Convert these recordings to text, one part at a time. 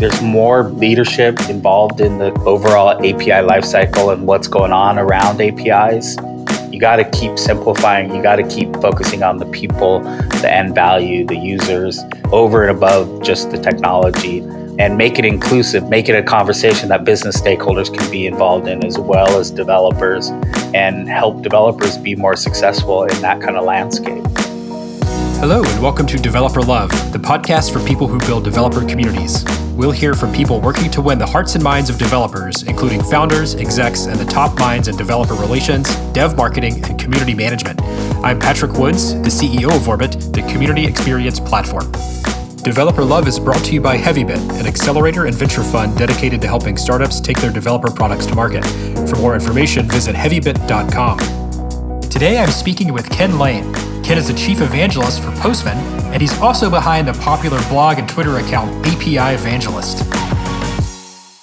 there's more leadership involved in the overall API lifecycle and what's going on around APIs. You got to keep simplifying. You got to keep focusing on the people, the end value, the users, over and above just the technology, and make it inclusive, make it a conversation that business stakeholders can be involved in as well as developers, and help developers be more successful in that kind of landscape. Hello, and welcome to Developer Love, the podcast for people who build developer communities. We'll hear from people working to win the hearts and minds of developers, including founders, execs, and the top minds in developer relations, dev marketing, and community management. I'm Patrick Woods, the CEO of Orbit, the community experience platform. Developer Love is brought to you by HeavyBit, an accelerator and venture fund dedicated to helping startups take their developer products to market. For more information, visit heavybit.com. Today I'm speaking with Kin Lane. Kin is the chief evangelist for Postman, and he's also behind the popular blog and Twitter account API Evangelist.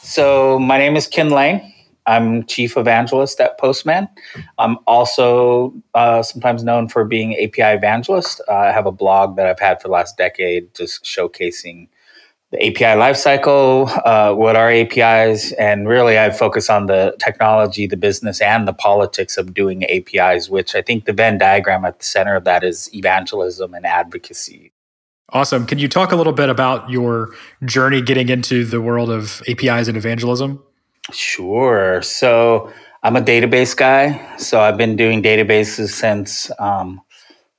So, my name is Kin Lane. I'm chief evangelist at Postman. I'm also uh, sometimes known for being API evangelist. Uh, I have a blog that I've had for the last decade, just showcasing the API lifecycle, uh, what are APIs, and really I focus on the technology, the business, and the politics of doing APIs, which I think the Venn diagram at the center of that is evangelism and advocacy. Awesome. Can you talk a little bit about your journey getting into the world of APIs and evangelism? Sure. So I'm a database guy. So I've been doing databases since um,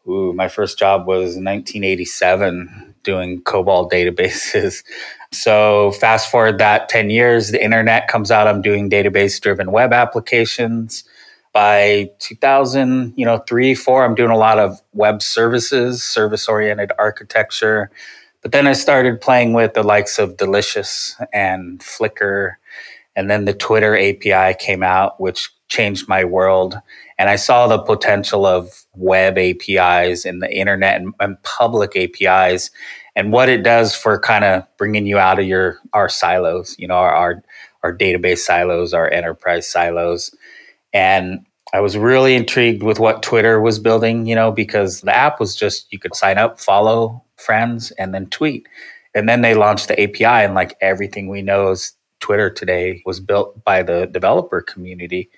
ooh, my first job was 1987 doing COBOL databases. So fast forward that 10 years, the internet comes out. I'm doing database driven web applications. By 2000, you know, three, four, I'm doing a lot of web services, service oriented architecture. But then I started playing with the likes of Delicious and Flickr. And then the Twitter API came out, which changed my world. And I saw the potential of web APIs and the internet and, and public APIs and what it does for kind of bringing you out of your our silos, you know, our, our our database silos, our enterprise silos. And I was really intrigued with what Twitter was building, you know, because the app was just you could sign up, follow friends, and then tweet. And then they launched the API, and like everything we know is Twitter today was built by the developer community.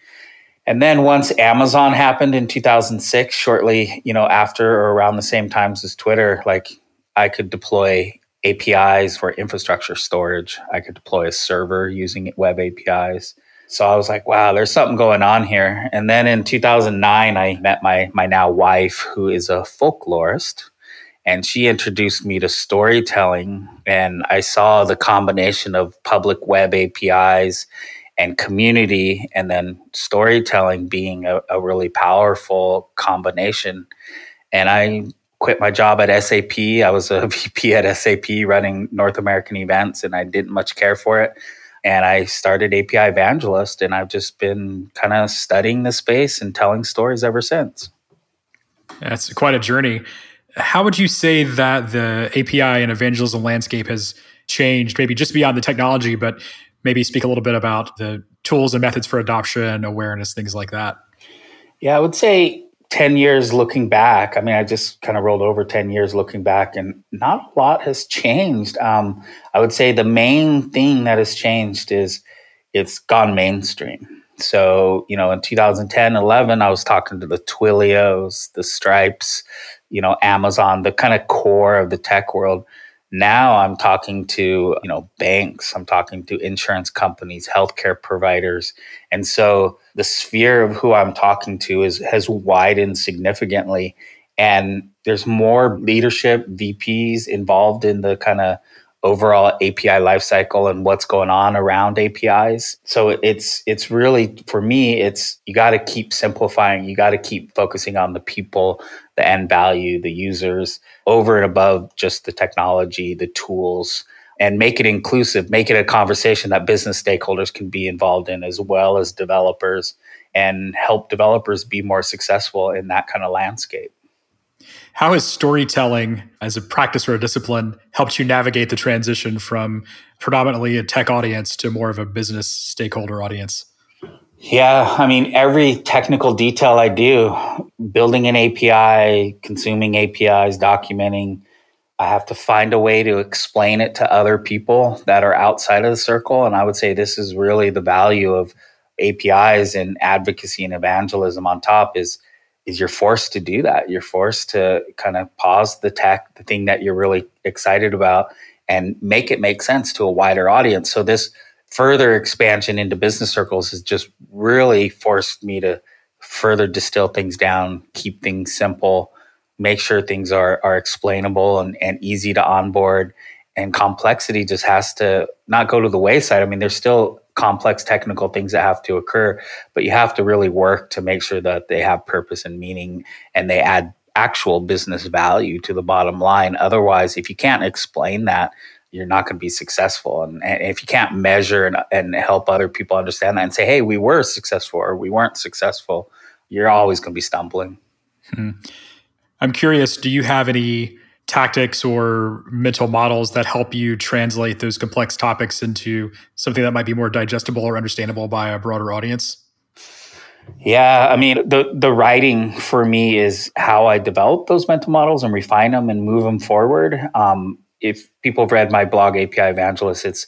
And then once Amazon happened in 2006, shortly, you know, after or around the same times as Twitter, like I could deploy APIs for infrastructure storage. I could deploy a server using web APIs. So I was like, wow, there's something going on here. And then in 2009, I met my, my now wife, who is a folklorist. And she introduced me to storytelling. And I saw the combination of public web APIs and community, and then storytelling being a, a really powerful combination. And I quit my job at SAP. I was a VP at SAP running North American events, and I didn't much care for it. And I started API Evangelist, and I've just been kind of studying the space and telling stories ever since. That's quite a journey. How would you say that the API and evangelism landscape has changed, maybe just beyond the technology, but maybe speak a little bit about the tools and methods for adoption, awareness, things like that? Yeah, I would say 10 years looking back, I mean, I just kind of rolled over 10 years looking back, and not a lot has changed. Um, I would say the main thing that has changed is it's gone mainstream. So, you know, in 2010, 11, I was talking to the Twilios, the Stripes, you know, Amazon, the kind of core of the tech world. Now I'm talking to, you know, banks, I'm talking to insurance companies, healthcare providers. And so the sphere of who I'm talking to is has widened significantly. And there's more leadership, VPs involved in the kind of overall API lifecycle and what's going on around APIs. So it's it's really for me, it's you got to keep simplifying. You got to keep focusing on the people, the end value, the users, over and above just the technology, the tools, and make it inclusive, make it a conversation that business stakeholders can be involved in as well as developers and help developers be more successful in that kind of landscape. How has storytelling as a practice or a discipline helped you navigate the transition from predominantly a tech audience to more of a business stakeholder audience? Yeah, I mean, every technical detail I do, building an API, consuming APIs, documenting, I have to find a way to explain it to other people that are outside of the circle. And I would say this is really the value of APIs and advocacy and evangelism on top is is you're forced to do that. You're forced to kind of pause the tech, the thing that you're really excited about, and make it make sense to a wider audience. So this further expansion into business circles has just really forced me to further distill things down, keep things simple, make sure things are are explainable and, and easy to onboard. And complexity just has to not go to the wayside. I mean, there's still complex technical things that have to occur, but you have to really work to make sure that they have purpose and meaning and they add actual business value to the bottom line. Otherwise, if you can't explain that, you're not going to be successful. And, and if you can't measure and, and help other people understand that and say, hey, we were successful or we weren't successful, you're always going to be stumbling. Hmm. I'm curious, do you have any tactics or mental models that help you translate those complex topics into something that might be more digestible or understandable by a broader audience? Yeah, I mean, the the writing for me is how I develop those mental models and refine them and move them forward. Um, if people have read my blog API Evangelist, it's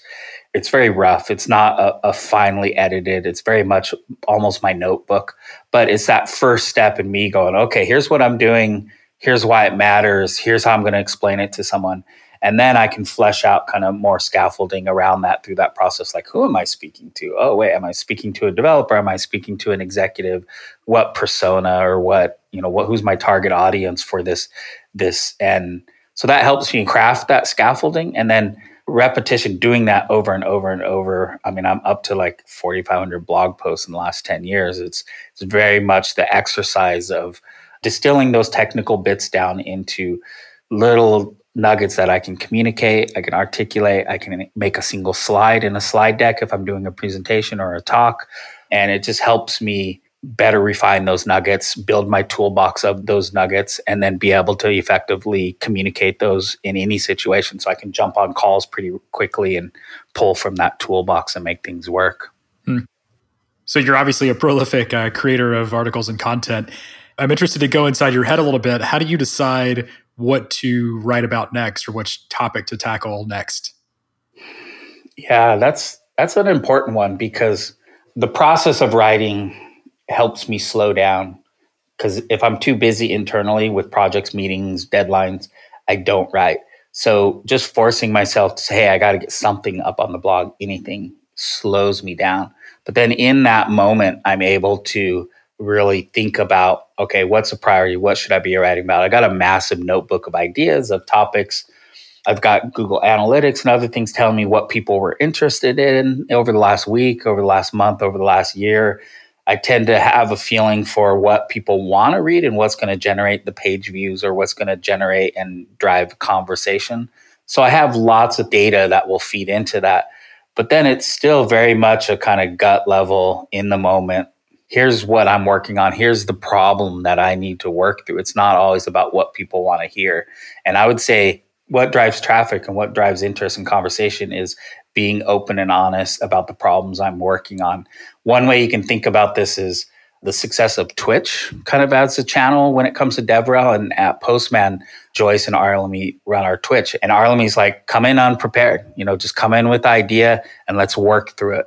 it's very rough. It's not a, a, finely edited. It's very much almost my notebook, but it's that first step in me going, okay, here's what I'm doing. Here's why it matters. Here's how i'm going to explain it to someone. And then i can flesh out kind of more scaffolding around that through that process like who am i speaking to? Oh wait am i speaking to a developer? Am i speaking to an executive? What persona or what you know what who's my target audience for this this and so that helps me craft that scaffolding and then repetition doing that over and over and over i mean i'm up to like 4500 blog posts in the last 10 years it's it's very much the exercise of distilling those technical bits down into little nuggets that I can communicate, I can articulate, I can make a single slide in a slide deck if I'm doing a presentation or a talk. And it just helps me better refine those nuggets, build my toolbox of those nuggets, and then be able to effectively communicate those in any situation. So I can jump on calls pretty quickly and pull from that toolbox and make things work. Hmm. So you're obviously a prolific uh, creator of articles and content. I'm interested to go inside your head a little bit. How do you decide what to write about next or which topic to tackle next? Yeah, that's that's an important one because the process of writing helps me slow down because if I'm too busy internally with projects, meetings, deadlines, I don't write. So just forcing myself to say, hey, I got to get something up on the blog, anything slows me down. But then in that moment, I'm able to really think about okay, what's a priority? What should I be writing about? I got a massive notebook of ideas, of topics. I've got Google Analytics and other things telling me what people were interested in over the last week, over the last month, over the last year. I tend to have a feeling for what people want to read and what's going to generate the page views or what's going to generate and drive conversation. So I have lots of data that will feed into that. But then it's still very much a kind of gut level in the moment here's what I'm working on. Here's the problem that I need to work through. It's not always about what people want to hear. And I would say what drives traffic and what drives interest and conversation is being open and honest about the problems I'm working on. One way you can think about this is the success of Twitch kind of as a channel when it comes to DevRel and at Postman, Joyce and Arlemi run our Twitch. And Arlemi's like, come in unprepared, you know, just come in with idea and let's work through it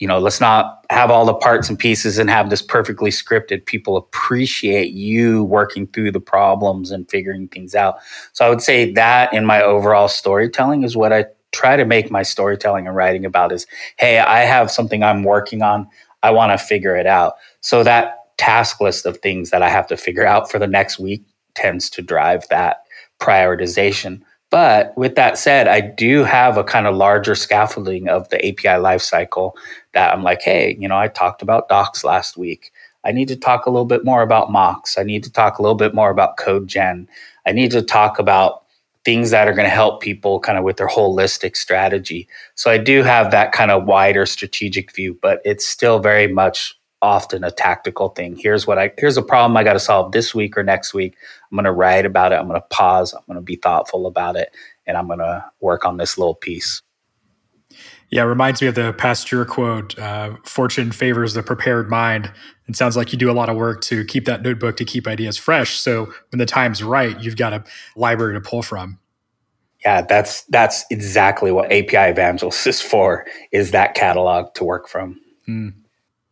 you know, let's not have all the parts and pieces and have this perfectly scripted. People appreciate you working through the problems and figuring things out. So I would say that in my overall storytelling is what I try to make my storytelling and writing about is, hey, I have something I'm working on. I want to figure it out. So that task list of things that I have to figure out for the next week tends to drive that prioritization. But with that said, I do have a kind of larger scaffolding of the API lifecycle that I'm like, hey, you know, I talked about docs last week. I need to talk a little bit more about mocks. I need to talk a little bit more about code gen. I need to talk about things that are going to help people kind of with their holistic strategy. So I do have that kind of wider strategic view, but it's still very much often a tactical thing. Here's what I here's a problem I got to solve this week or next week. I'm going to write about it. I'm going to pause. I'm going to be thoughtful about it and I'm going to work on this little piece. Yeah, it reminds me of the Pasteur quote uh, Fortune favors the prepared mind. It sounds like you do a lot of work to keep that notebook to keep ideas fresh. So when the time's right, you've got a library to pull from. Yeah, that's that's exactly what API Evangelist is for. Is that catalog to work from? Hmm.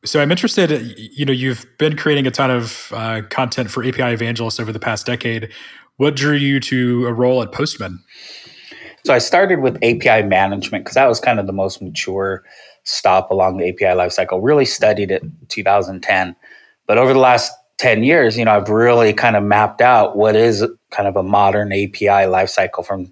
So I'm interested. You know, you've been creating a ton of uh, content for API Evangelist over the past decade. What drew you to a role at Postman? So I started with API management because that was kind of the most mature stop along the API lifecycle. Really studied it 2010, but over the last 10 years, you know, I've really kind of mapped out what is kind of a modern API lifecycle from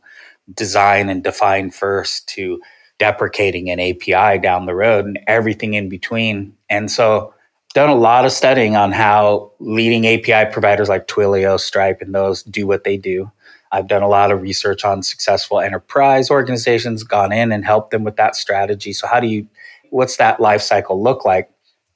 design and define first to deprecating an API down the road and everything in between. And so done a lot of studying on how leading API providers like Twilio, Stripe, and those do what they do. I've done a lot of research on successful enterprise organizations, gone in and helped them with that strategy. So how do you what's that life cycle look like?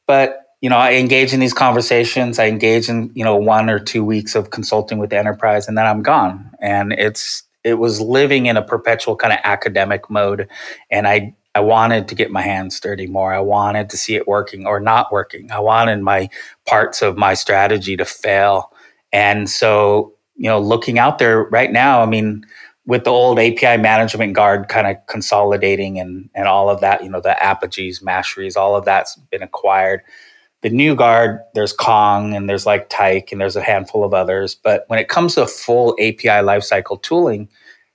But you know, I engage in these conversations. I engage in, you know, one or two weeks of consulting with the enterprise and then I'm gone. And it's it was living in a perpetual kind of academic mode and i i wanted to get my hands dirty more i wanted to see it working or not working i wanted my parts of my strategy to fail and so you know looking out there right now i mean with the old api management guard kind of consolidating and and all of that you know the Apigees masheries all of that's been acquired the new guard, there's Kong and there's like Tyk and there's a handful of others. But when it comes to full API lifecycle tooling,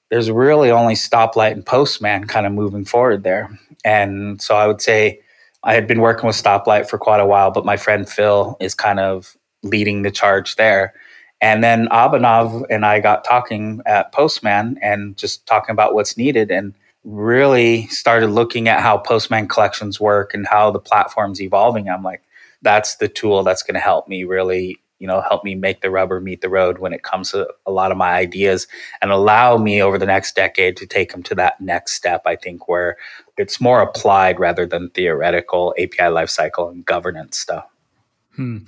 there's really only Stoplight and Postman kind of moving forward there. And so I would say I had been working with Stoplight for quite a while, but my friend Phil is kind of leading the charge there. And then Abhinav and I got talking at Postman and just talking about what's needed and really started looking at how Postman collections work and how the platform's evolving. I'm like, that's the tool that's going to help me really you know help me make the rubber meet the road when it comes to a lot of my ideas and allow me over the next decade to take them to that next step i think where it's more applied rather than theoretical api lifecycle and governance stuff hmm.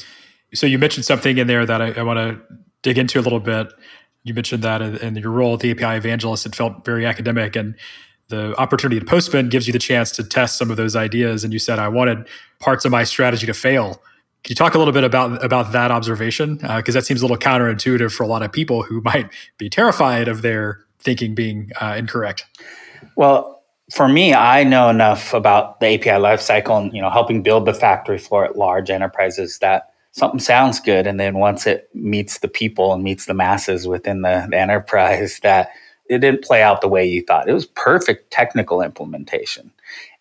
So you mentioned something in there that i, I want to dig into a little bit. You mentioned that in your role at the api evangelist it felt very academic and the opportunity to postman gives you the chance to test some of those ideas and you said i wanted parts of my strategy to fail. Can you talk a little bit about about that observation? Because uh, that seems a little counterintuitive for a lot of people who might be terrified of their thinking being uh, incorrect. Well for me i know enough about the api lifecycle and you know helping build the factory floor at large enterprises that something sounds good and then once it meets the people and meets the masses within the, the enterprise that it didn't play out the way you thought. It was perfect technical implementation.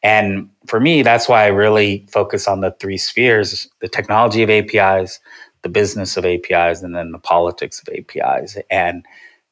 And for me, that's why I really focus on the three spheres the technology of APIs, the business of APIs, and then the politics of APIs. And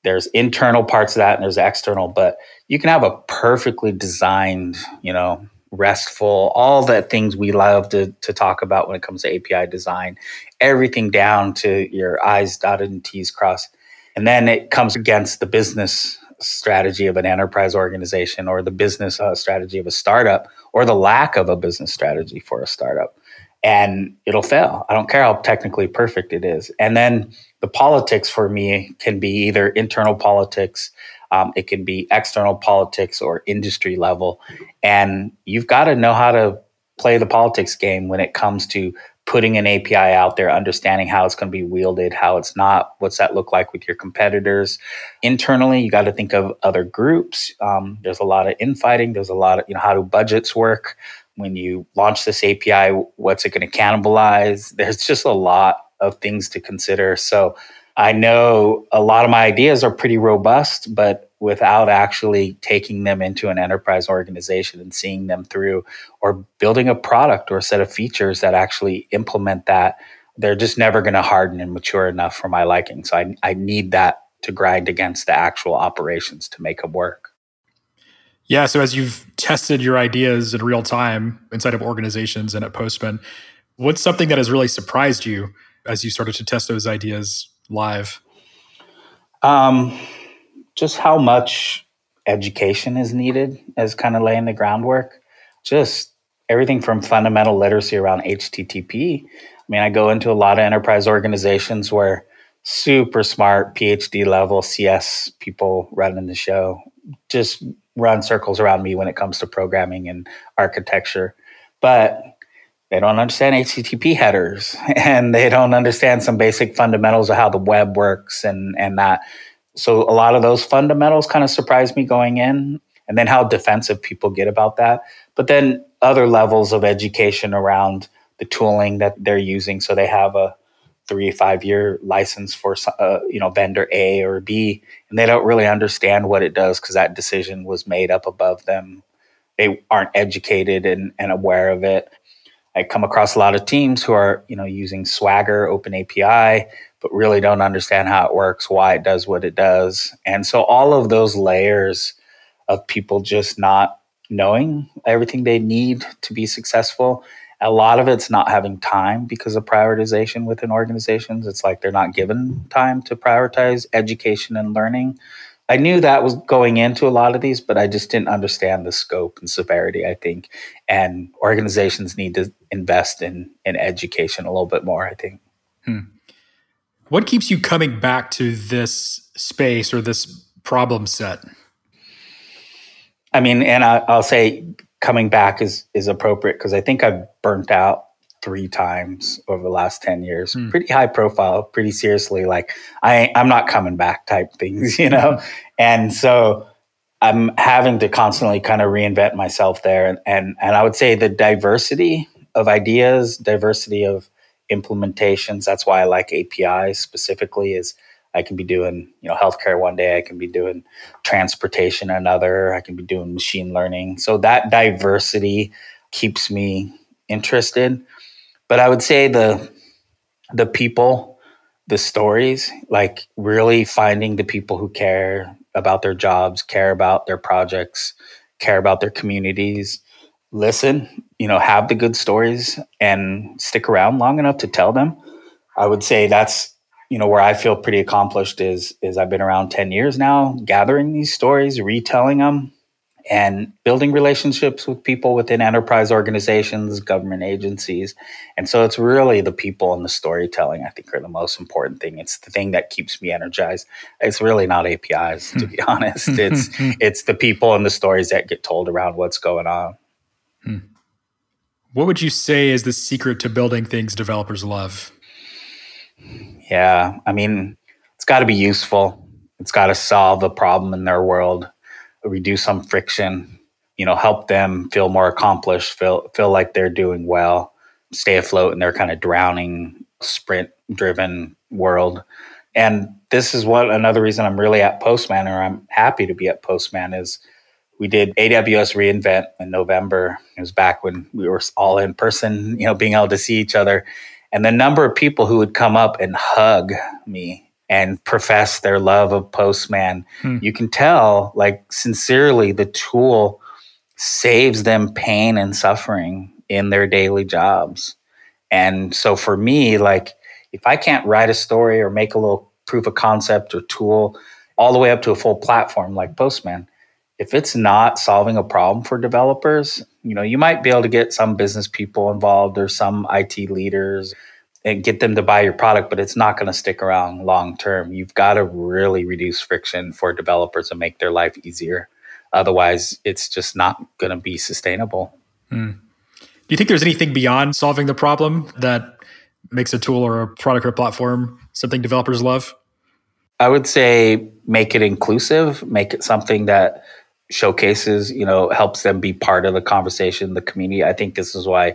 there's internal parts of that and there's external, but you can have a perfectly designed, you know, restful, all the things we love to, to talk about when it comes to API design, everything down to your I's dotted and T's crossed. And then it comes against the business strategy of an enterprise organization or the business uh, strategy of a startup or the lack of a business strategy for a startup. And it'll fail. I don't care how technically perfect it is. And then the politics for me can be either internal politics um, it can be external politics or industry level and you've got to know how to play the politics game when it comes to putting an API out there, understanding how it's going to be wielded, how it's not, what's that look like with your competitors. Internally, you got to think of other groups. Um, there's a lot of infighting. There's a lot of, you know, how do budgets work? When you launch this API, what's it going to cannibalize? There's just a lot of things to consider. So I know a lot of my ideas are pretty robust, but without actually taking them into an enterprise organization and seeing them through or building a product or a set of features that actually implement that they're just never going to harden and mature enough for my liking. So I, I need that to grind against the actual operations to make them work. Yeah so as you've tested your ideas in real time inside of organizations and at postman what's something that has really surprised you as you started to test those ideas live um, just how much education is needed as kind of laying the groundwork. Just everything from fundamental literacy around HTTP. I mean, I go into a lot of enterprise organizations where super smart PhD level CS people running the show just run circles around me when it comes to programming and architecture. But they don't understand HTTP headers and they don't understand some basic fundamentals of how the web works and, and that So a lot of those fundamentals kind of surprised me going in, and then how defensive people get about that. But then other levels of education around the tooling that they're using. So they have a three five year license for uh, you know vendor A or B, and they don't really understand what it does because that decision was made up above them. They aren't educated and, and aware of it. I come across a lot of teams who are you know using Swagger, Open API, but really don't understand how it works, why it does what it does, and so all of those layers of people just not knowing everything they need to be successful a lot of it's not having time because of prioritization within organizations. It's like they're not given time to prioritize education and learning. I knew that was going into a lot of these, but I just didn't understand the scope and severity, I think. And organizations need to invest in, in education a little bit more, I think. Hmm. What keeps you coming back to this space or this problem set? I mean, and I, will say coming back is is appropriate because I think I've burnt out three times over the last 10 years mm. pretty high profile pretty seriously like i i'm not coming back type things you know and so i'm having to constantly kind of reinvent myself there and and, and i would say the diversity of ideas diversity of implementations that's why i like apis specifically is I can be doing, you know, healthcare one day. I can be doing transportation another. I can be doing machine learning. So that diversity keeps me interested. But I would say the the people, the stories, like really finding the people who care about their jobs, care about their projects, care about their communities, listen, you know, have the good stories and stick around long enough to tell them. I would say that's you know where I feel pretty accomplished is is I've been around 10 years now gathering these stories retelling them and building relationships with people within enterprise organizations government agencies. And so it's really the people and the storytelling I think are the most important thing. It's the thing that keeps me energized. It's really not APIs to be honest. It's it's the people and the stories that get told around what's going on hmm. what would you say is the secret to building things developers love yeah. I mean, it's got to be useful. It's got to solve a problem in their world, reduce some friction, you know, help them feel more accomplished, feel feel like they're doing well, stay afloat in their kind of drowning sprint driven world. And this is what another reason I'm really at Postman or I'm happy to be at Postman is we did AWS reInvent in November. It was back when we were all in person, you know, being able to see each other. And the number of people who would come up and hug me and profess their love of Postman, hmm. you can tell, like, sincerely, the tool saves them pain and suffering in their daily jobs. And so for me, like, if I can't write a story or make a little proof of concept or tool all the way up to a full platform like Postman, if it's not solving a problem for developers, you know, you might be able to get some business people involved or some IT leaders and get them to buy your product, but it's not going to stick around long term. You've got to really reduce friction for developers and make their life easier. Otherwise, it's just not going to be sustainable. Mm. Do you think there's anything beyond solving the problem that makes a tool or a product or a platform something developers love? I would say make it inclusive, make it something that showcases, you know, helps them be part of the conversation, the community. I think this is why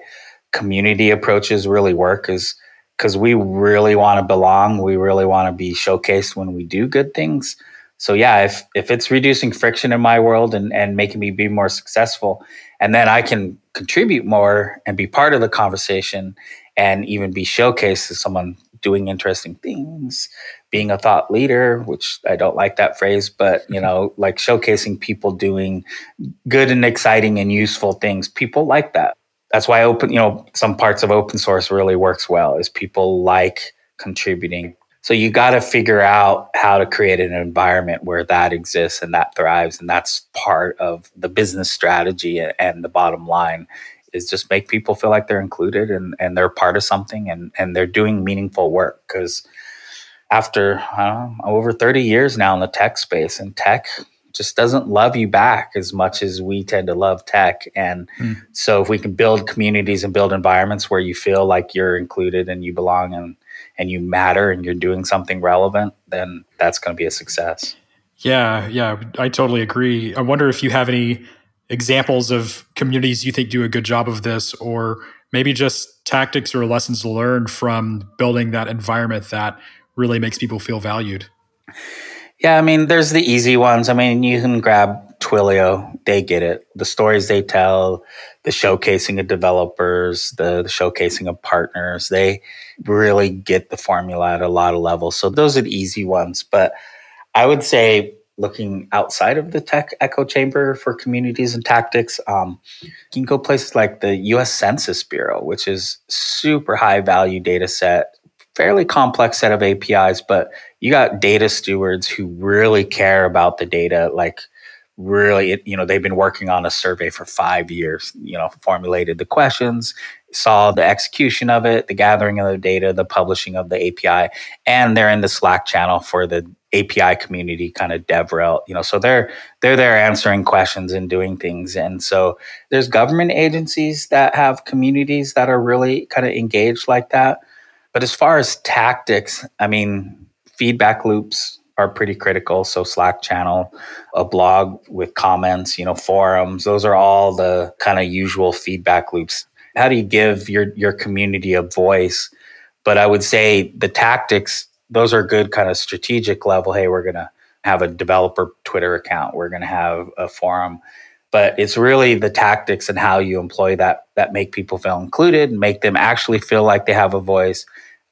community approaches really work is because we really want to belong. We really want to be showcased when we do good things. So yeah, if if it's reducing friction in my world and, and making me be more successful, and then I can contribute more and be part of the conversation and even be showcased as someone doing interesting things, being a thought leader, which I don't like that phrase, but you know, like showcasing people doing good and exciting and useful things. People like that. That's why open, you know, some parts of open source really works well is people like contributing. So you got to figure out how to create an environment where that exists and that thrives and that's part of the business strategy and the bottom line is just make people feel like they're included and, and they're part of something and, and they're doing meaningful work because after know, over 30 years now in the tech space and tech just doesn't love you back as much as we tend to love tech and mm. so if we can build communities and build environments where you feel like you're included and you belong and and you matter and you're doing something relevant, then that's going to be a success. Yeah, yeah, I totally agree. I wonder if you have any examples of communities you think do a good job of this, or maybe just tactics or lessons learned from building that environment that really makes people feel valued. Yeah, I mean, there's the easy ones. I mean, you can grab Twilio, they get it. The stories they tell, the showcasing of developers, the, the, showcasing of partners, they really get the formula at a lot of levels. So those are the easy ones. But I would say looking outside of the tech echo chamber for communities and tactics, um, you can go places like the US Census Bureau, which is super high value data set, fairly complex set of APIs, but you got data stewards who really care about the data, like really, you know, they've been working on a survey for five years, you know, formulated the questions, saw the execution of it, the gathering of the data, the publishing of the API, and they're in the Slack channel for the API community kind of DevRel, you know, so they're they're there answering questions and doing things. And so there's government agencies that have communities that are really kind of engaged like that. But as far as tactics, I mean, feedback loops are pretty critical. So Slack channel, a blog with comments, you know, forums, those are all the kind of usual feedback loops. How do you give your your community a voice? But I would say the tactics, those are good kind of strategic level. Hey, we're gonna have a developer Twitter account. We're gonna have a forum. But it's really the tactics and how you employ that that make people feel included, make them actually feel like they have a voice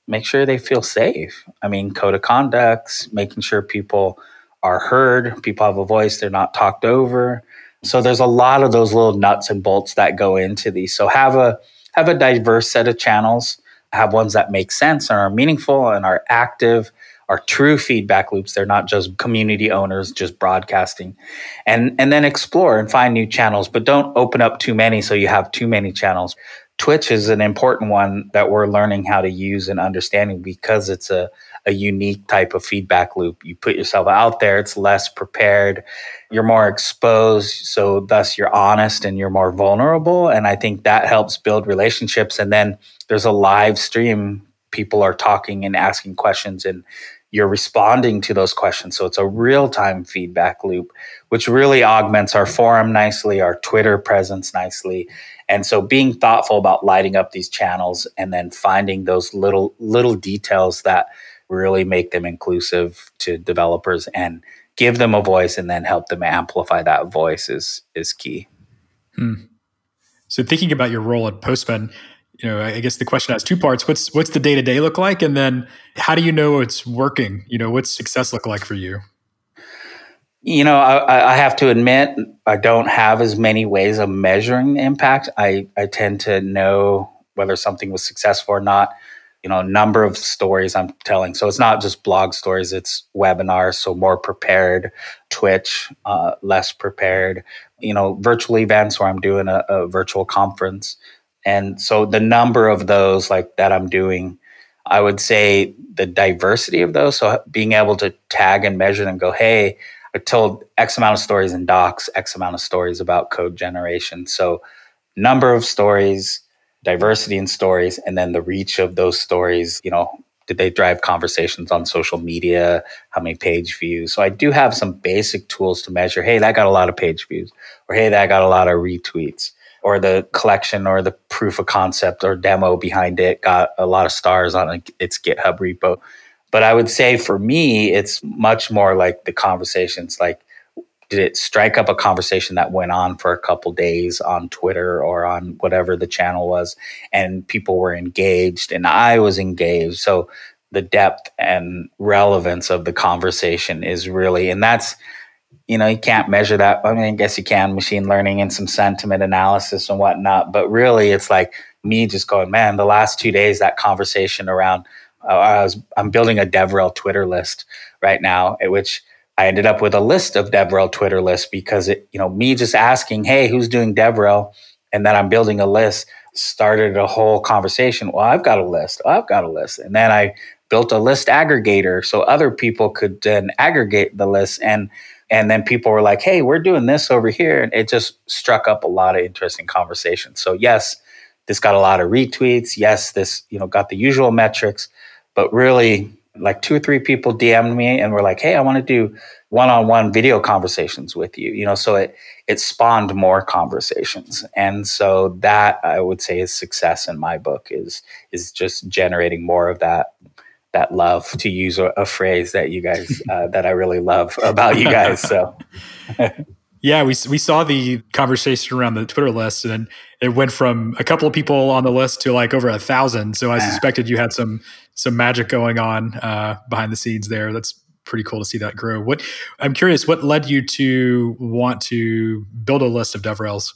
make sure they feel safe. I mean, code of conducts, making sure people are heard, people have a voice, they're not talked over. So there's a lot of those little nuts and bolts that go into these. So have a have a diverse set of channels, have ones that make sense and are meaningful and are active, are true feedback loops. They're not just community owners just broadcasting. And and then explore and find new channels, but don't open up too many so you have too many channels. Twitch is an important one that we're learning how to use and understanding because it's a, a unique type of feedback loop. You put yourself out there, it's less prepared, you're more exposed, so thus you're honest and you're more vulnerable. And I think that helps build relationships. And then there's a live stream, people are talking and asking questions, and you're responding to those questions. So it's a real time feedback loop, which really augments our forum nicely, our Twitter presence nicely and so being thoughtful about lighting up these channels and then finding those little little details that really make them inclusive to developers and give them a voice and then help them amplify that voice is is key. Hmm. So thinking about your role at Postman, you know, I guess the question has two parts. What's what's the day to day look like, and then how do you know it's working? You know, what's success look like for you? You know, I, I, have to admit, I don't have as many ways of measuring the impact. I, I tend to know whether something was successful or not. You know, number of stories I'm telling. So it's not just blog stories; it's webinars. So more prepared, Twitch, uh, less prepared. You know, virtual events where I'm doing a, a virtual conference, and so the number of those like that I'm doing. I would say the diversity of those. So being able to tag and measure them, go, hey, I told X amount of stories in docs, X amount of stories about code generation. So, number of stories, diversity in stories, and then the reach of those stories. You know, did they drive conversations on social media? How many page views? So, I do have some basic tools to measure hey, that got a lot of page views, or hey, that got a lot of retweets, or the collection or the proof of concept or demo behind it got a lot of stars on its GitHub repo. But I would say for me, it's much more like the conversations like, did it strike up a conversation that went on for a couple days on Twitter or on whatever the channel was, and people were engaged and I was engaged. So the depth and relevance of the conversation is really, and that's, you know, you can't measure that. I mean, I guess you can machine learning and some sentiment analysis and whatnot, but really it's like me just going, man, the last two days, that conversation around I was I'm building a DevRel Twitter list right now, at which I ended up with a list of DevRel Twitter lists because it, you know, me just asking, hey, who's doing DevRel? And then I'm building a list started a whole conversation. Well, I've got a list. Oh, I've got a list. And then I built a list aggregator so other people could then aggregate the list and and then people were like, "Hey, we're doing this over here." And it just struck up a lot of interesting conversations. So, yes, this got a lot of retweets. Yes, this, you know, got the usual metrics, but really like two or three people DM'd me and were like, "Hey, I want to do one-on-one video conversations with you." You know, so it it spawned more conversations, and so that I would say is success in my book is is just generating more of that that love to use a, a phrase that you guys uh, that I really love about you guys. So. Yeah, we we saw the conversation around the Twitter list, and it went from a couple of people on the list to like over a thousand. So I suspected you had some some magic going on uh, behind the scenes there. That's pretty cool to see that grow. What I'm curious, what led you to want to build a list of DevRels?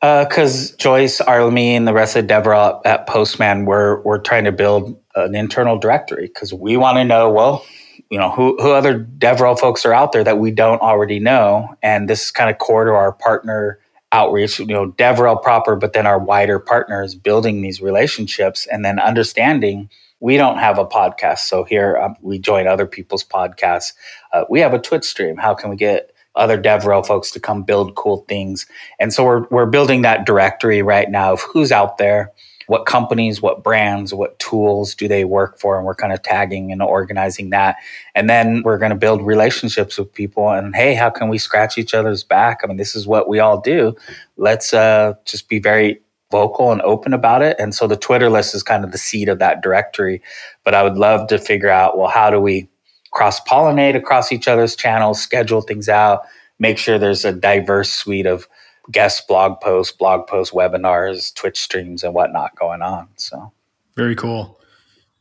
Because uh, Joyce, Arlemi, and the rest of DevRel at Postman were were trying to build an internal directory because we want to know well you know who, who other devrel folks are out there that we don't already know. And this is kind of core to our partner outreach you know devrel proper but then our wider partners building these relationships and then understanding we don't have a podcast. So here um, we join other people's podcasts. Uh, we have a twitch stream. How can we get other devrel folks to come build cool things? And so we're, we're building that directory right now of who's out there what companies, what brands, what tools do they work for? And we're kind of tagging and organizing that. And then we're going to build relationships with people. And hey, how can we scratch each other's back? I mean, this is what we all do. Let's uh, just be very vocal and open about it. And so the Twitter list is kind of the seed of that directory. But I would love to figure out, well, how do we cross pollinate across each other's channels, schedule things out, make sure there's a diverse suite of guest blog posts, blog posts, webinars, Twitch streams, and whatnot going on. So very cool.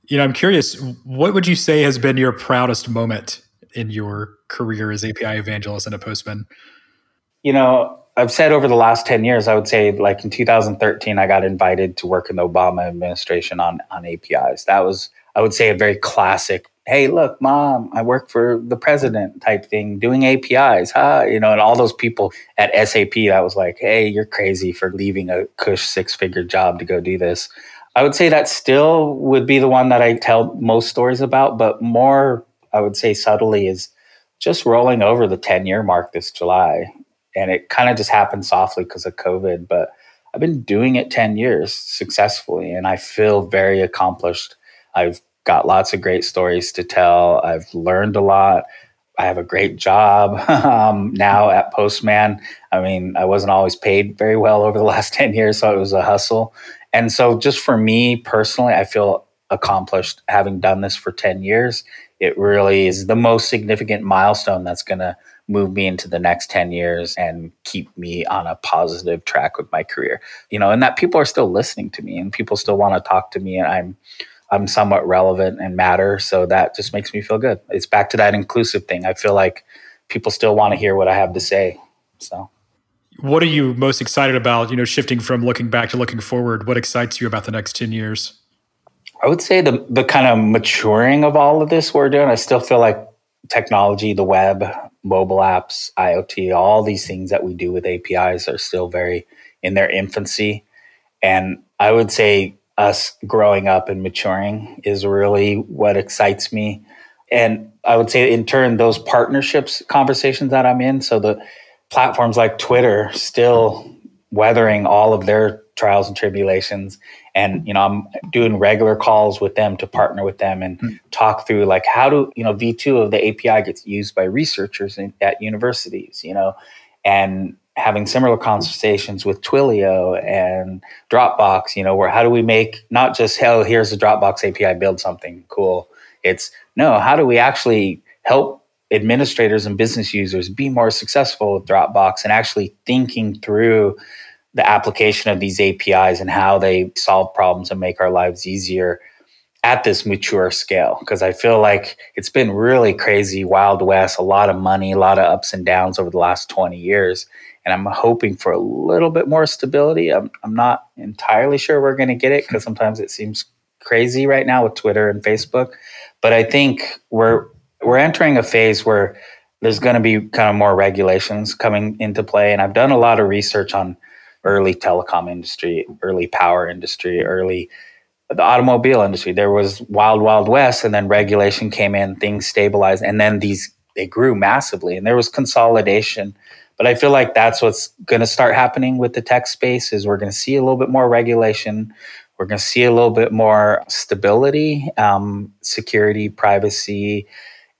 You know, I'm curious, what would you say has been your proudest moment in your career as API evangelist and a postman? You know, I've said over the last 10 years, I would say like in 2013, I got invited to work in the Obama administration on, on APIs. That was, I would say, a very classic hey, look, mom, I work for the president type thing, doing APIs, huh? You know, and all those people at SAP that was like, hey, you're crazy for leaving a cush six figure job to go do this. I would say that still would be the one that I tell most stories about, but more, I would say subtly, is just rolling over the 10 year mark this July. And it kind of just happened softly because of COVID, but I've been doing it 10 years successfully, and I feel very accomplished. I've got lots of great stories to tell. I've learned a lot. I have a great job um, now at Postman. I mean, I wasn't always paid very well over the last 10 years, so it was a hustle. And so, just for me personally, I feel accomplished having done this for 10 years. It really is the most significant milestone that's going to move me into the next 10 years and keep me on a positive track with my career. You know, and that people are still listening to me and people still want to talk to me. And I'm, I'm somewhat relevant and matter. So that just makes me feel good. It's back to that inclusive thing. I feel like people still want to hear what I have to say. So what are you most excited about, you know, shifting from looking back to looking forward? What excites you about the next 10 years? I would say the the kind of maturing of all of this we're doing. I still feel like technology, the web, mobile apps, IoT, all these things that we do with APIs are still very in their infancy. And I would say us growing up and maturing is really what excites me. And I would say, in turn, those partnerships conversations that I'm in. So the platforms like Twitter still weathering all of their trials and tribulations. And, you know, I'm doing regular calls with them to partner with them and mm-hmm. talk through like how do, you know, V2 of the API gets used by researchers in, at universities, you know, and having similar conversations with Twilio and Dropbox, you know, where how do we make not just, oh, here's a Dropbox API, build something cool. It's no, how do we actually help administrators and business users be more successful with Dropbox and actually thinking through the application of these APIs and how they solve problems and make our lives easier at this mature scale because I feel like it's been really crazy, wild west, a lot of money, a lot of ups and downs over the last 20 years and I'm hoping for a little bit more stability. I'm, I'm not entirely sure we're going to get it because sometimes it seems crazy right now with Twitter and Facebook. But I think we're we're entering a phase where there's going to be kind of more regulations coming into play. And I've done a lot of research on early telecom industry, early power industry, early the automobile industry. There was wild, wild west, and then regulation came in, things stabilized, and then these they grew massively, and there was consolidation but I feel like that's what's going to start happening with the tech space is we're going to see a little bit more regulation. we're going to see a little bit more stability, um, security, privacy,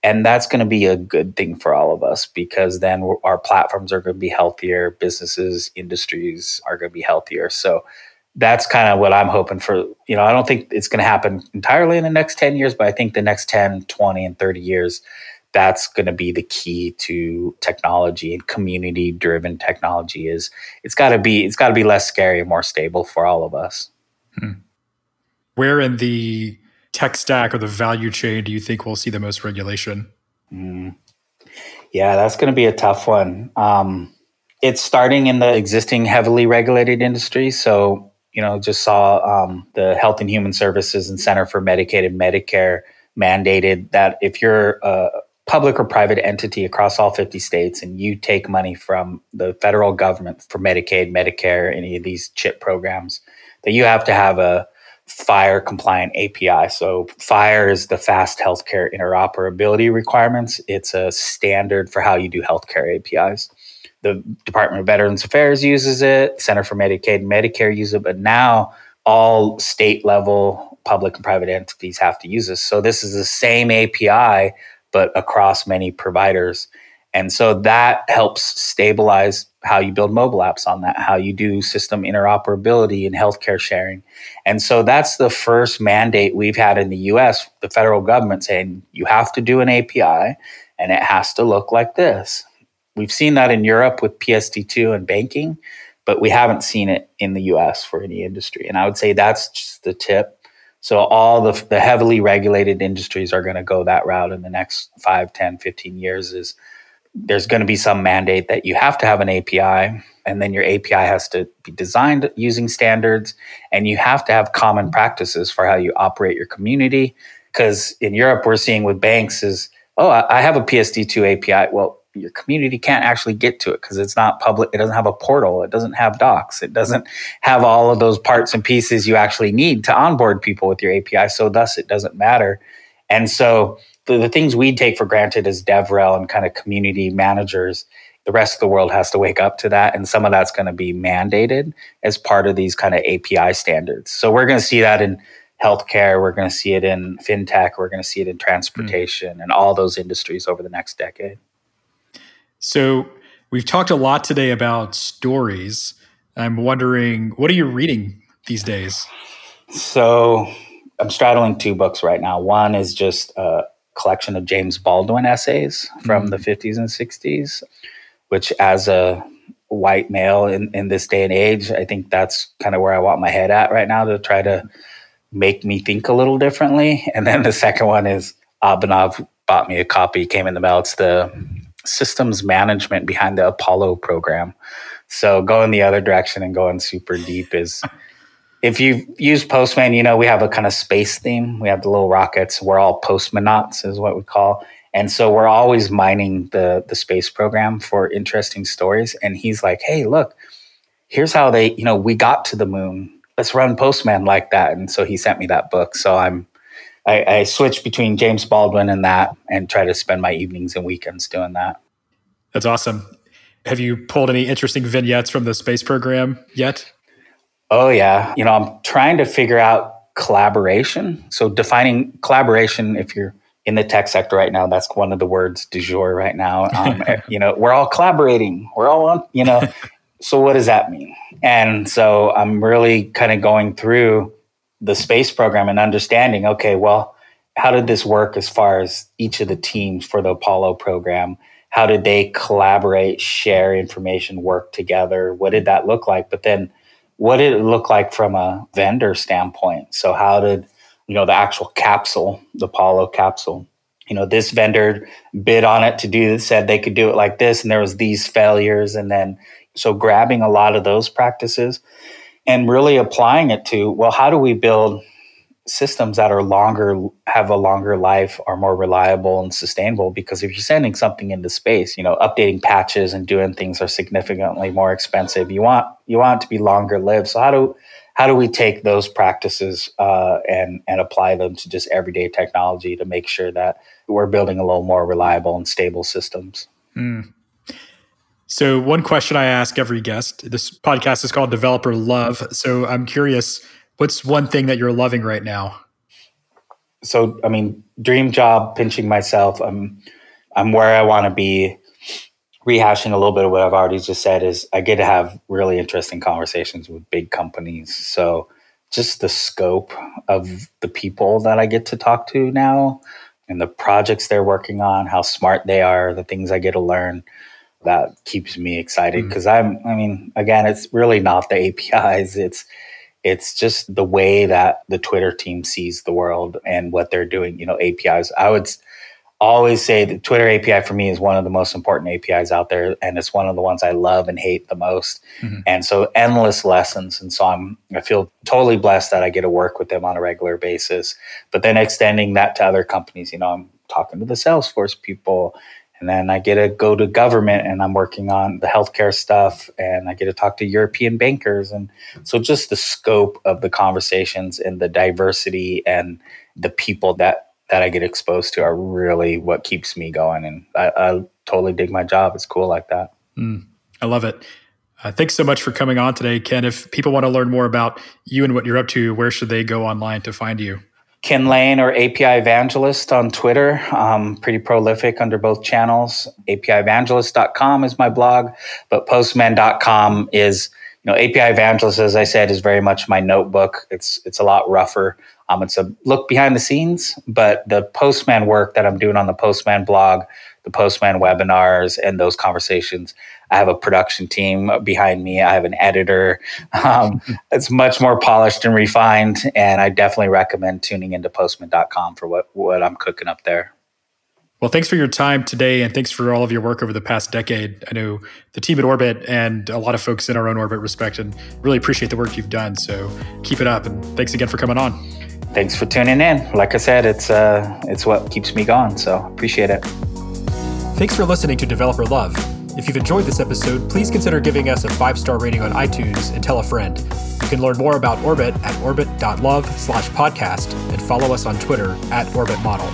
and that's going to be a good thing for all of us because then our platforms are going to be healthier, businesses, industries are going to be healthier. So that's kind of what I'm hoping for. You know, I don't think it's going to happen entirely in the next 10 years, but I think the next 10, 20, and 30 years, that's going to be the key to technology and community driven technology is it's got to be it's got to be less scary and more stable for all of us hmm. where in the tech stack or the value chain do you think we'll see the most regulation mm. yeah that's going to be a tough one um, it's starting in the existing heavily regulated industry so you know just saw um, the health and human services and center for medicaid and medicare mandated that if you're a public or private entity across all 50 states and you take money from the federal government for Medicaid, Medicare, any of these CHIP programs, that you have to have a FHIR compliant API. So FHIR is the fast healthcare interoperability requirements. It's a standard for how you do healthcare APIs. The Department of Veterans Affairs uses it, Center for Medicaid and Medicare uses it, but now all state level public and private entities have to use this. So this is the same API but across many providers. And so that helps stabilize how you build mobile apps on that, how you do system interoperability and healthcare sharing. And so that's the first mandate we've had in the US, the federal government saying you have to do an API and it has to look like this. We've seen that in Europe with PSD2 and banking, but we haven't seen it in the US for any industry. And I would say that's just the tip. So all the, the heavily regulated industries are going to go that route in the next 5, 10, 15 years is there's going to be some mandate that you have to have an API and then your API has to be designed using standards and you have to have common practices for how you operate your community. Because in Europe we're seeing with banks is oh I have a PSD2 API well your community can't actually get to it because it's not public. It doesn't have a portal. It doesn't have docs. It doesn't have all of those parts and pieces you actually need to onboard people with your API. So thus, it doesn't matter. And so the, the things we take for granted as DevRel and kind of community managers, the rest of the world has to wake up to that. And some of that's going to be mandated as part of these kind of API standards. So we're going to see that in healthcare. We're going to see it in fintech. We're going to see it in transportation mm. and all those industries over the next decade. So we've talked a lot today about stories. I'm wondering, what are you reading these days? So I'm straddling two books right now. One is just a collection of James Baldwin essays from mm-hmm. the 50s and 60s, which as a white male in, in this day and age, I think that's kind of where I want my head at right now to try to make me think a little differently. And then the second one is Abhinav bought me a copy, came in the mail. It's the systems management behind the Apollo program. So going the other direction and going super deep is if you use Postman, you know, we have a kind of space theme. We have the little rockets. We're all postmanauts is what we call. And so we're always mining the the space program for interesting stories. And he's like, hey, look, here's how they, you know, we got to the moon. Let's run Postman like that. And so he sent me that book. So I'm I, I switch between James Baldwin and that and try to spend my evenings and weekends doing that. That's awesome. Have you pulled any interesting vignettes from the space program yet? Oh, yeah. You know, I'm trying to figure out collaboration. So, defining collaboration, if you're in the tech sector right now, that's one of the words du jour right now. Um, you know, we're all collaborating. We're all on, you know. so, what does that mean? And so, I'm really kind of going through the space program and understanding okay well how did this work as far as each of the teams for the apollo program? How did they collaborate share information work together? What did that look like? But then what did it look like from a vendor standpoint? So how did you know the actual capsule the apollo capsule you know this vendor bid on it to do said they could do it like this and there was these failures and then so grabbing a lot of those practices and really applying it to well how do we build systems that are longer have a longer life are more reliable and sustainable? Because if you're sending something into space you know updating patches and doing things are significantly more expensive. You want you want to be longer lived. So how do how do we take those practices uh, and and apply them to just everyday technology to make sure that we're building a little more reliable and stable systems? Mm. So, one question I ask every guest this podcast is called Developer Love. So, I'm curious What's one thing that you're loving right now? So, I mean, dream job, pinching myself. I'm, I'm where I want to be. Rehashing a little bit of what I've already just said is I get to have really interesting conversations with big companies. So, just the scope of the people that I get to talk to now and the projects they're working on, how smart they are, the things I get to learn that keeps me excited because mm. I'm I mean again it's really not the APIs it's it's just the way that the Twitter team sees the world and what they're doing you know APIs I would always say the Twitter API for me is one of the most important APIs out there and it's one of the ones I love and hate the most mm-hmm. and so endless lessons and so I'm I feel totally blessed that I get to work with them on a regular basis but then extending that to other companies you know I'm talking to the Salesforce people and then I get to go to government and I'm working on the healthcare stuff and I get to talk to European bankers. And so just the scope of the conversations and the diversity and the people that, that I get exposed to are really what keeps me going. And I, I totally dig my job. It's cool like that. Mm, I love it. Uh, thanks so much for coming on today, Kin. If people want to learn more about you and what you're up to, where should they go online to find you? Kin Lane or API Evangelist on Twitter. Um, pretty prolific under both channels. APIEvangelist.com is my blog, but Postman.com is, you know, API Evangelist, as I said, is very much my notebook. It's it's a lot rougher. Um, it's a look behind the scenes, but the Postman work that I'm doing on the Postman blog, the Postman webinars, and those conversations I have a production team behind me. I have an editor. Um, it's much more polished and refined. And I definitely recommend tuning into postman.com for what, what I'm cooking up there. Well, thanks for your time today, and thanks for all of your work over the past decade. I know the team at Orbit and a lot of folks in our own Orbit respect and really appreciate the work you've done. So keep it up, and thanks again for coming on. Thanks for tuning in. Like I said, it's uh, it's what keeps me going. So appreciate it. Thanks for listening to Developer Love. If you've enjoyed this episode, please consider giving us a five star rating on iTunes and tell a friend. You can learn more about Orbit at orbit.love slash podcast and follow us on Twitter at Orbit Model.